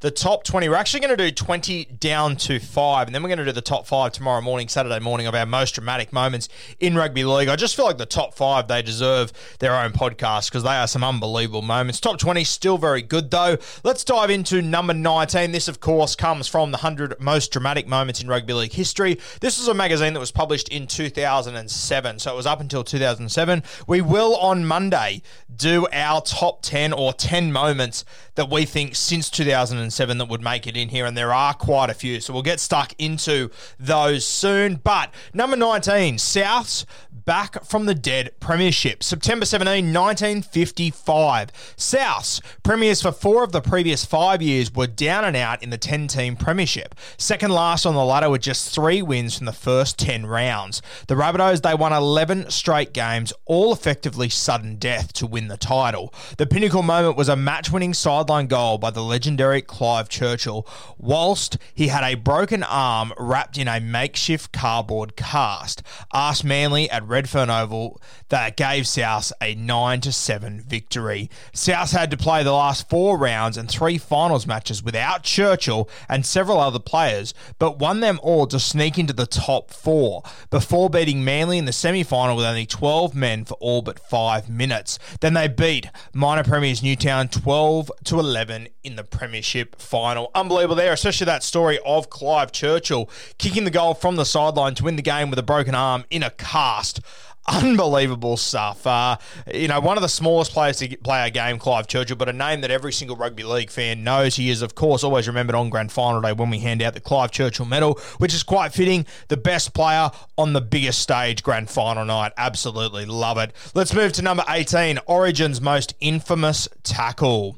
the top 20. We're actually going to do 20 down to 5, and then we're going to do the top 5 tomorrow morning, Saturday morning, of our most dramatic moments in rugby league. I just feel like the top 5, they deserve their own podcast because they are some unbelievable moments. Top 20, still very good, though. Let's dive into number 19. This, of course, comes from the 100 most dramatic moments in rugby league history. This is a magazine that was published in 2007, so it was up until 2007. We will, on Monday, do our top 10 or 10 moments that we think since 2007 that would make it in here, and there are quite a few. So we'll get stuck into those soon. But number 19, Souths back from the dead premiership. September 17, 1955. Souths, premiers for four of the previous five years, were down and out in the 10 team premiership. Second last on the ladder with just three wins from the first 10 rounds. The Rabbitohs, they won 11 straight games, all effectively sudden death to win the title. The pinnacle moment was a match winning sideline goal by the legendary Clive Churchill, whilst he had a broken arm wrapped in a makeshift cardboard cast. Asked Manly at Redfern Oval that gave South a 9 to 7 victory. South had to play the last four rounds and three finals matches without Churchill and several other players, but won them all to sneak into the top four before beating Manly in the semi final with only 12 men for all but five minutes. Then they beat minor premiers Newtown 12 to 11 in the premiership final. Unbelievable there, especially that story of Clive Churchill kicking the goal from the sideline to win the game with a broken arm in a cast unbelievable stuff. Uh, you know, one of the smallest players to play our game, Clive Churchill, but a name that every single rugby league fan knows. He is, of course, always remembered on grand final day when we hand out the Clive Churchill medal, which is quite fitting. The best player on the biggest stage, grand final night. Absolutely love it. Let's move to number 18, Origin's most infamous tackle.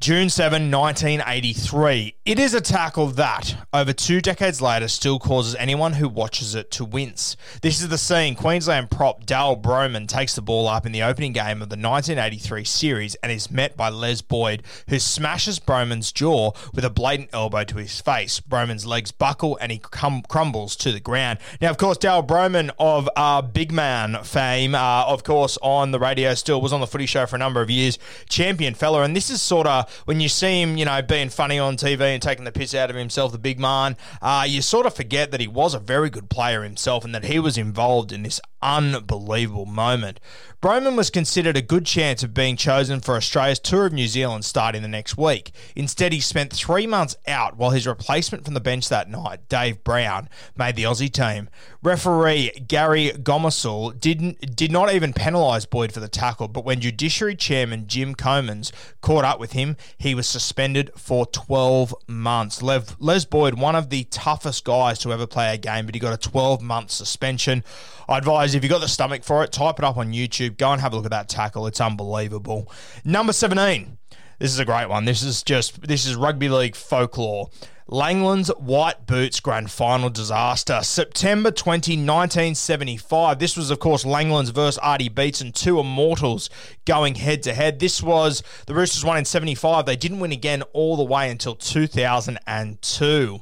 June 7, 1983. It is a tackle that, over two decades later, still causes anyone who watches it to wince. This is the scene Queensland prop Dal Brohman takes the ball up in the opening game of the 1983 series and is met by Les Boyd, who smashes Brohman's jaw with a blatant elbow to his face. Brohman's legs buckle and he cum- crumbles to the ground. Now, of course, Dal Brohman of uh, Big Man fame, uh, of course, on the radio still was on the footy show for a number of years, champion fella, and this is sort of when you see him, you know, being funny on TV taking the piss out of himself, the big man, uh, you sort of forget that he was a very good player himself and that he was involved in this unbelievable moment. Brohman was considered a good chance of being chosen for Australia's tour of New Zealand starting the next week. Instead, he spent three months out while his replacement from the bench that night, Dave Brown, made the Aussie team. Referee Barry Gomersall didn't did not even penalise Boyd for the tackle, but when Judiciary Chairman Jim Comans caught up with him, he was suspended for 12 months. Lev, Les Boyd, one of the toughest guys to ever play a game, but he got a 12 month suspension. I advise if you've got the stomach for it, type it up on YouTube. Go and have a look at that tackle. It's unbelievable. Number 17. This is a great one. This is just this is rugby league folklore. Langlands' White Boots Grand Final disaster. September 20, 1975. This was, of course, Langlands versus Artie Beetson, two immortals going head to head. This was the Roosters won in 75. They didn't win again all the way until 2002.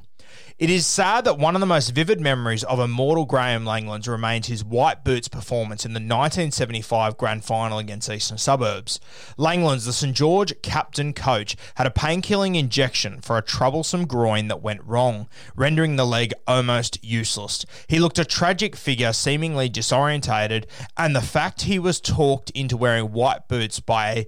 It is sad that one of the most vivid memories of immortal Graham Langlands remains his white boots performance in the 1975 grand final against Eastern Suburbs. Langlands, the St George captain coach, had a painkilling injection for a troublesome groin that went wrong, rendering the leg almost useless. He looked a tragic figure, seemingly disorientated, and the fact he was talked into wearing white boots by a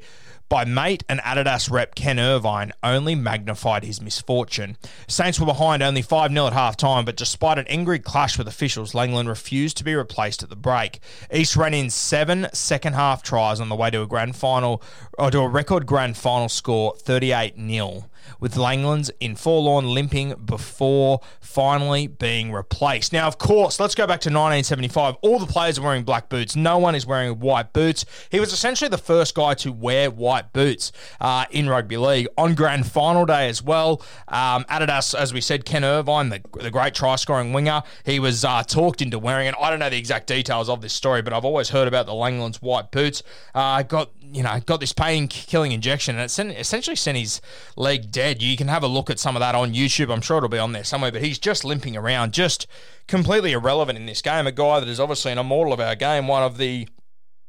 by mate and Adidas rep Ken Irvine only magnified his misfortune. Saints were behind only 5 0 at half time, but despite an angry clash with officials, Langland refused to be replaced at the break. East ran in seven second half tries on the way to a grand final, or to a record grand final score 38 0. with Langlands in forlorn limping before finally being replaced. Now, of course, let's go back to 1975. All the players are wearing black boots. No one is wearing white boots. He was essentially the first guy to wear white boots uh, in rugby league on grand final day as well. Um, Adidas, as we said, Ken Irvine, the, the great try scoring winger, he was uh, talked into wearing it. I don't know the exact details of this story, but I've always heard about the Langlands white boots. Uh, got you know got this pain killing injection, and it essentially sent his leg dead. You can have a look at some of that on YouTube. I'm sure it'll be on there somewhere. But he's just limping around, just completely irrelevant in this game. A guy that is obviously an immortal of our game, one of the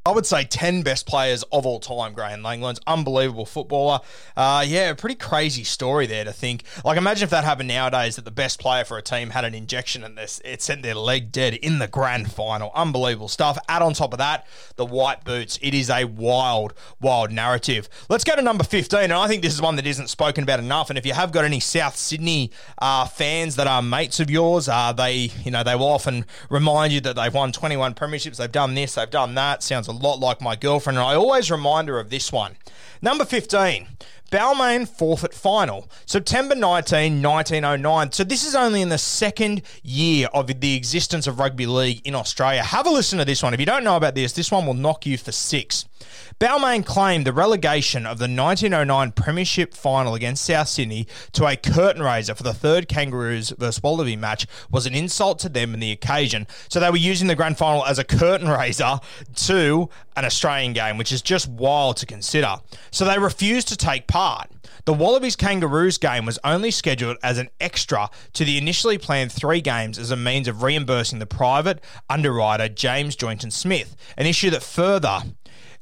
I would say 10 best players of all time, Graham Langlands. Unbelievable footballer. Uh, yeah, pretty crazy story there to think. Like, imagine if that happened nowadays that the best player for a team had an injection and this, it sent their leg dead in the grand final. Unbelievable stuff. Add on top of that, the white boots. It is a wild, wild narrative. Let's go to number 15. And I think this is one that isn't spoken about enough. And if you have got any South Sydney uh, fans that are mates of yours, uh, they, you know, they will often remind you that they've won 21 premierships. They've done this, they've done that. Sounds a lot like my girlfriend, and I always remind her of this one. Number 15, Balmain forfeit final, September 19, 1909. So this is only in the second year of the existence of rugby league in Australia. Have a listen to this one. If you don't know about this, this one will knock you for six. Balmain claimed the relegation of the 1909 Premiership final against South Sydney to a curtain raiser for the third Kangaroos versus Wallaby match was an insult to them and the occasion. So they were using the grand final as a curtain raiser to an Australian game, which is just wild to consider. So they refused to take part. The Wallabies Kangaroos game was only scheduled as an extra to the initially planned three games as a means of reimbursing the private underwriter James Joynton Smith, an issue that further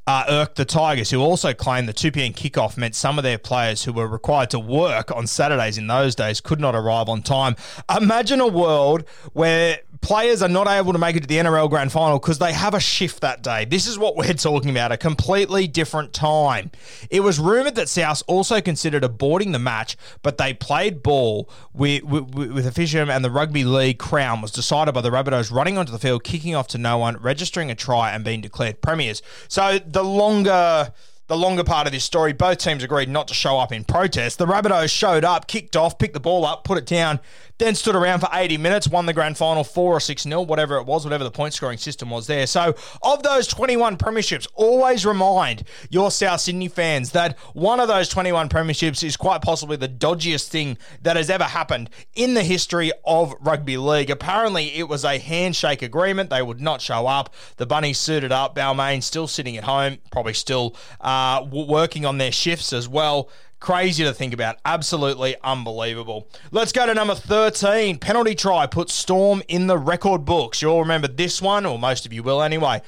uh, irked the Tigers, who also claimed the 2 p.m. kickoff meant some of their players who were required to work on Saturdays in those days could not arrive on time. Imagine a world where players are not able to make it to the NRL Grand Final because they have a shift that day. This is what we're talking about a completely different time. It was rumoured that South also considered aborting the match, but they played ball with, with, with and the rugby league crown was decided by the Rabbitohs running onto the field, kicking off to no one, registering a try, and being declared premiers. So the longer the longer part of this story, both teams agreed not to show up in protest. The Rabbitohs showed up, kicked off, picked the ball up, put it down, then stood around for 80 minutes, won the grand final 4 or 6 0, whatever it was, whatever the point scoring system was there. So, of those 21 premierships, always remind your South Sydney fans that one of those 21 premierships is quite possibly the dodgiest thing that has ever happened in the history of rugby league. Apparently, it was a handshake agreement. They would not show up. The Bunnies suited up. Balmain still sitting at home, probably still uh, working on their shifts as well. Crazy to think about. Absolutely unbelievable. Let's go to number 13. Penalty try puts Storm in the record books. You all remember this one, or most of you will anyway.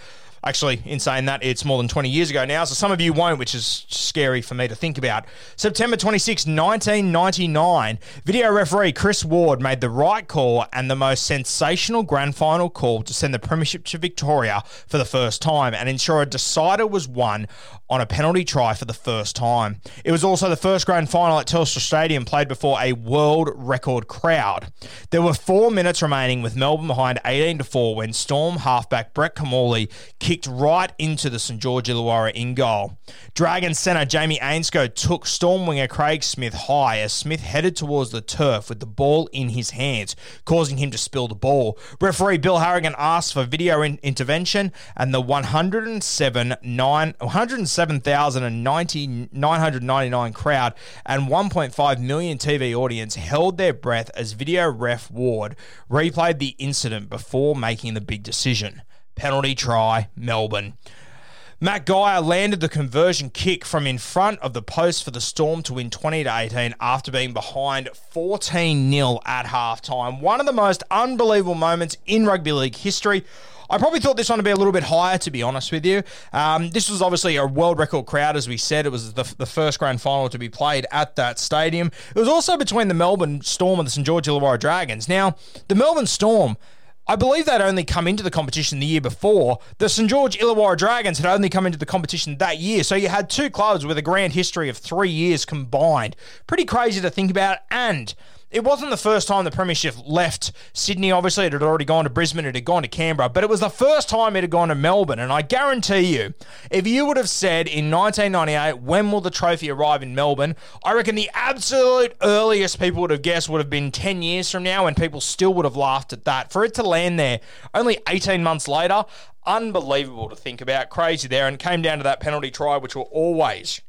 Actually, in saying that, it's more than 20 years ago now, so some of you won't, which is scary for me to think about. September 26, 1999, video referee Chris Ward made the right call and the most sensational grand final call to send the Premiership to Victoria for the first time and ensure a decider was won on a penalty try for the first time. It was also the first grand final at Telstra Stadium played before a world record crowd. There were four minutes remaining with Melbourne behind 18 to 4 when Storm halfback Brett Kimmorley kicked right into the St George Illawarra in goal. Dragon centre Jamie Ainscough took Storm winger Craig Smith high as Smith headed towards the turf with the ball in his hands, causing him to spill the ball. Referee Bill Harrigan asked for video in- intervention, and the 107 9 107 7,999 crowd and 1.5 million TV audience held their breath as video ref Ward replayed the incident before making the big decision. Penalty try, Melbourne. Matt Geyer landed the conversion kick from in front of the post for the Storm to win 20 to 18 after being behind 14 0 at halftime. One of the most unbelievable moments in rugby league history. I probably thought this one would be a little bit higher, to be honest with you. Um, this was obviously a world record crowd, as we said. It was the, the first grand final to be played at that stadium. It was also between the Melbourne Storm and the St George Illawarra Dragons. Now, the Melbourne Storm. I believe they'd only come into the competition the year before. The St George Illawarra Dragons had only come into the competition that year. So you had two clubs with a grand history of three years combined. Pretty crazy to think about. And it wasn't the first time the Premiership left Sydney. Obviously, it had already gone to Brisbane, it had gone to Canberra, but it was the first time it had gone to Melbourne. And I guarantee you, if you would have said in 1998, when will the trophy arrive in Melbourne, I reckon the absolute earliest people would have guessed would have been 10 years from now, and people still would have laughed at that. For it to land there only 18 months later, unbelievable to think about. Crazy there, and came down to that penalty try, which will always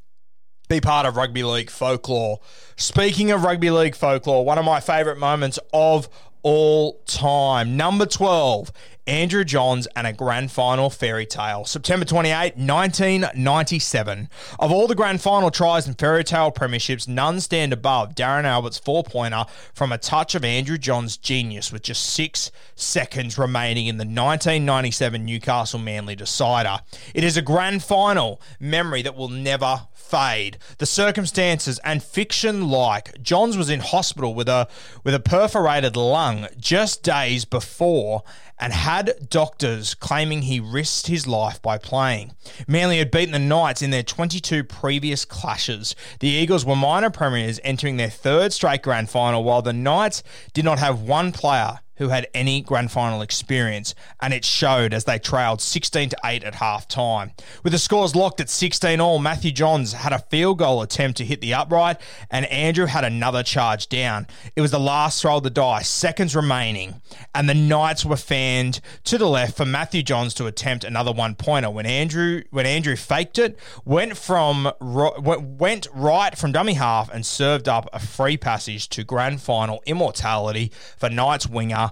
be part of rugby league folklore. Speaking of rugby league folklore, one of my favourite moments of all time. Number 12, Andrew Johns and a grand final fairy tale. September 28, 1997. Of all the grand final tries and fairy tale premierships, none stand above Darren Albert's four pointer from a touch of Andrew Johns' genius with just six seconds remaining in the 1997 Newcastle Manly decider. It is a grand final memory that will never fade. The circumstances and fiction like Johns was in hospital with a with a perforated lung just days before and had doctors claiming he risked his life by playing. Manly had beaten the Knights in their 22 previous clashes. The Eagles were minor premiers entering their third straight grand final while the Knights did not have one player who had any grand final experience, and it showed as they trailed 16 to 8 at half time. With the scores locked at 16 all, Matthew Johns had a field goal attempt to hit the upright, and Andrew had another charge down. It was the last throw of the dice, seconds remaining, and the Knights were fanned to the left for Matthew Johns to attempt another one pointer. When Andrew when Andrew faked it, went from went right from dummy half and served up a free passage to grand final immortality for Knights winger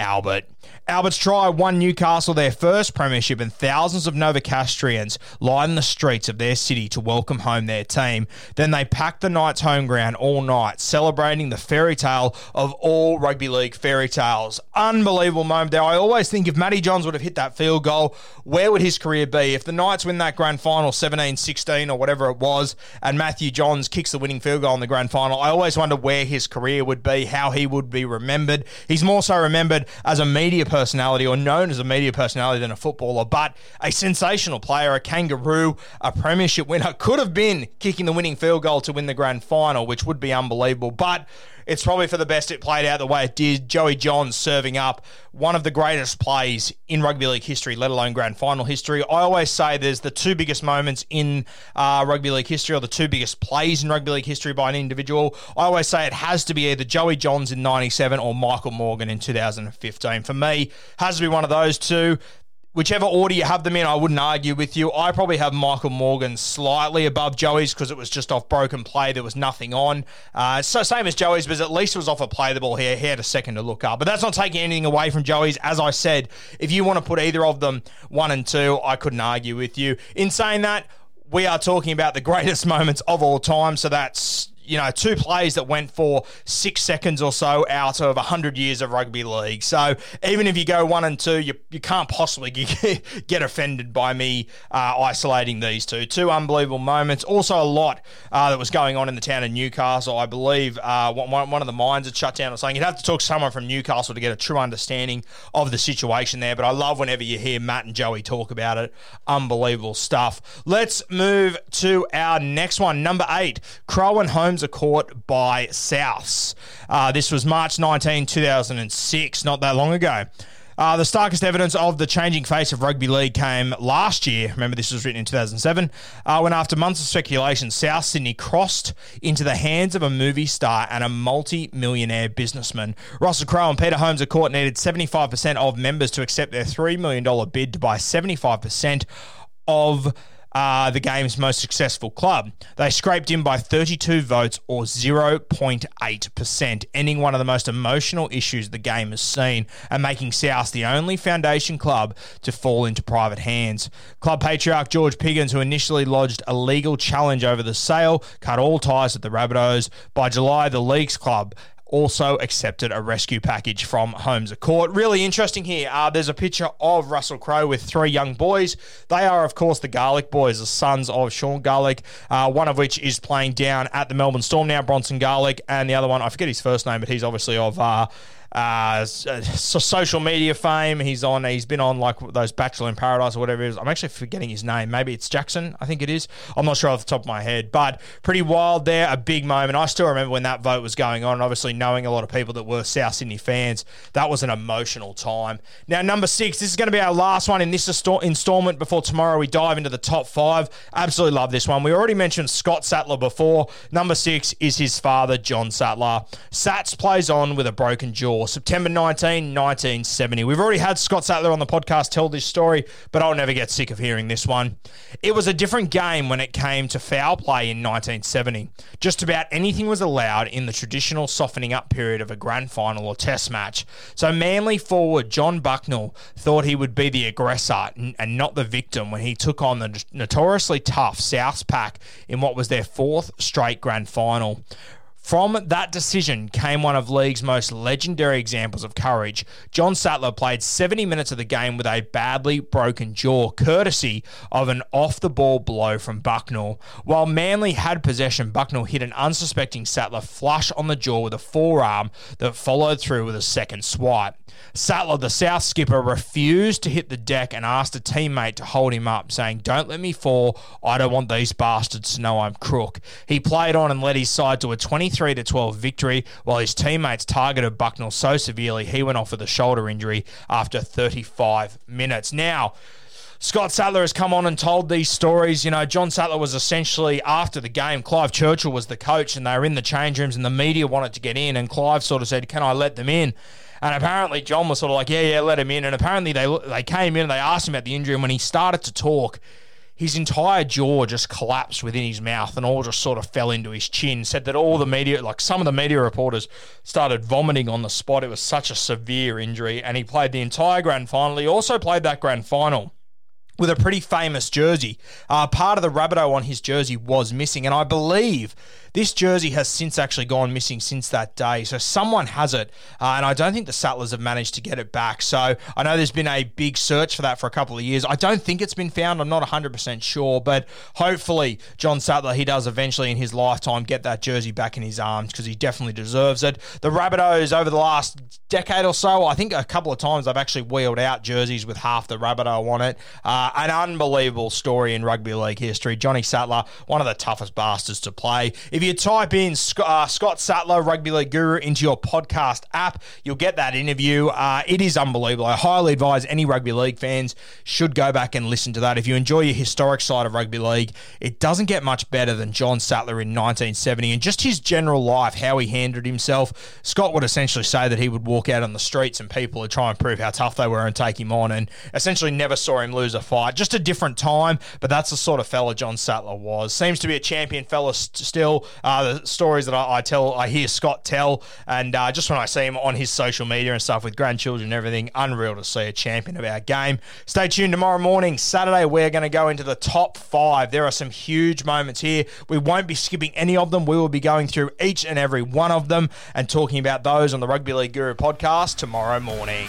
Albert. Albert's try won Newcastle their first premiership, and thousands of Novocastrians lined the streets of their city to welcome home their team. Then they packed the Knights' home ground all night, celebrating the fairy tale of all rugby league fairy tales. Unbelievable moment there. I always think if Matty Johns would have hit that field goal, where would his career be? If the Knights win that grand final 17 16 or whatever it was, and Matthew Johns kicks the winning field goal in the grand final, I always wonder where his career would be, how he would be remembered. He's more so remembered as a media personality or known as a media personality than a footballer, but a sensational player, a kangaroo, a premiership winner, could have been kicking the winning field goal to win the grand final, which would be unbelievable. But it's probably for the best it played out the way it did. Joey Johns serving up one of the greatest plays in rugby league history, let alone grand final history. I always say there's the two biggest moments in uh, rugby league history or the two biggest plays in rugby league history by an individual. I always say it has to be either Joey Johns in 97 or Michael Morgan in 2015. For me, has to be one of those two whichever order you have them in, I wouldn't argue with you. I probably have Michael Morgan slightly above Joey's because it was just off broken play. There was nothing on. Uh, so same as Joey's, but at least it was off a play the ball here. He had a second to look up. But that's not taking anything away from Joey's. As I said, if you want to put either of them one and two, I couldn't argue with you. In saying that, we are talking about the greatest moments of all time. So that's you know, two plays that went for six seconds or so out of 100 years of rugby league. So even if you go one and two, you, you can't possibly get, offended by me uh, isolating these two. Two unbelievable moments. Also, a lot uh, that was going on in the town of Newcastle. I believe uh, one, one of the mines had shut down or saying you'd have to talk to someone from Newcastle to get a true understanding of the situation there. But I love whenever you hear Matt and Joey talk about it. Unbelievable stuff. Let's move to our next one. Number eight, Crow and Holmes are caught by Souths. Uh, this was March 19, 2006, not that long ago. Uh, the starkest evidence of the changing face of rugby league came last year. Remember, this was written in 2007, uh, when after months of speculation, South Sydney crossed into the hands of a movie star and a multi-millionaire businessman. Russell Crowe and Peter Holmes à Court needed 75% of members to accept their $3 million bid to buy 75% of uh, the game's most successful club. They scraped in by 32 votes or 0.8%, ending one of the most emotional issues the game has seen and making South the only foundation club to fall into private hands. Club patriarch George Piggins, who initially lodged a legal challenge over the sale, cut all ties with the Rabbitohs. By July, the Leagues Club also accepted a rescue package from Holmes Court. Really interesting here. Uh, there's a picture of Russell Crowe with three young boys. They are, of course, the Garlick boys, the sons of Sean Garlick, uh, one of which is playing down at the Melbourne Storm now, Bronson Garlick, and the other one, I forget his first name, but he's obviously of. Uh, uh, so social media fame. He's on. He's been on like those Bachelor in Paradise or whatever it is. I'm actually forgetting his name. Maybe it's Jackson. I think it is. I'm not sure off the top of my head, but pretty wild there. A big moment. I still remember when that vote was going on. Obviously, knowing a lot of people that were South Sydney fans, that was an emotional time. Now, number six. This is going to be our last one in this installment before tomorrow we dive into the top five. Absolutely love this one. We already mentioned Scott Sattler before. Number six is his father, John Sattler. Sats plays on with a broken jaw. September 19, 1970. We've already had Scott Sattler on the podcast tell this story, but I'll never get sick of hearing this one. It was a different game when it came to foul play in 1970. Just about anything was allowed in the traditional softening up period of a grand final or test match. So Manly forward John Bucknell thought he would be the aggressor and not the victim when he took on the notoriously tough Souths pack in what was their fourth straight grand final. From that decision came one of league's most legendary examples of courage. John Sattler played 70 minutes of the game with a badly broken jaw, courtesy of an off the ball blow from Bucknell. While Manly had possession, Bucknell hit an unsuspecting Sattler flush on the jaw with a forearm that followed through with a second swipe. Sattler, the South skipper, refused to hit the deck and asked a teammate to hold him up, saying, Don't let me fall. I don't want these bastards to know I'm crook. He played on and led his side to a 23 12 victory, while his teammates targeted Bucknell so severely he went off with a shoulder injury after 35 minutes. Now, Scott Sattler has come on and told these stories. You know, John Sattler was essentially after the game. Clive Churchill was the coach, and they were in the change rooms, and the media wanted to get in. And Clive sort of said, "Can I let them in?" And apparently John was sort of like, yeah, yeah, let him in. And apparently they they came in and they asked him about the injury. And when he started to talk, his entire jaw just collapsed within his mouth and all just sort of fell into his chin. Said that all the media, like some of the media reporters, started vomiting on the spot. It was such a severe injury. And he played the entire grand final. He also played that grand final with a pretty famous jersey. Uh, part of the Rabbitoh on his jersey was missing, and I believe this jersey has since actually gone missing since that day. So someone has it, uh, and I don't think the Sattlers have managed to get it back. So I know there's been a big search for that for a couple of years. I don't think it's been found. I'm not 100% sure, but hopefully John Sattler, he does eventually in his lifetime get that jersey back in his arms because he definitely deserves it. The Rabbitohs over the last decade or so, I think a couple of times I've actually wheeled out jerseys with half the Rabbitoh on it. Uh, an unbelievable story in rugby league history. Johnny Sattler, one of the toughest bastards to play. If if you type in uh, Scott Sattler, Rugby League Guru, into your podcast app, you'll get that interview. Uh, it is unbelievable. I highly advise any rugby league fans should go back and listen to that. If you enjoy your historic side of rugby league, it doesn't get much better than John Sattler in 1970 and just his general life, how he handled himself. Scott would essentially say that he would walk out on the streets and people would try and prove how tough they were and take him on, and essentially never saw him lose a fight. Just a different time, but that's the sort of fella John Sattler was. Seems to be a champion fella st- still uh, the stories that I, I, tell, I hear Scott tell, and uh, just when I see him on his social media and stuff with grandchildren and everything, unreal to see a champion of our game. Stay tuned tomorrow morning, Saturday. We're going to go into the top five. There are some huge moments here. We won't be skipping any of them. We will be going through each and every one of them and talking about those on the Rugby League Guru podcast tomorrow morning.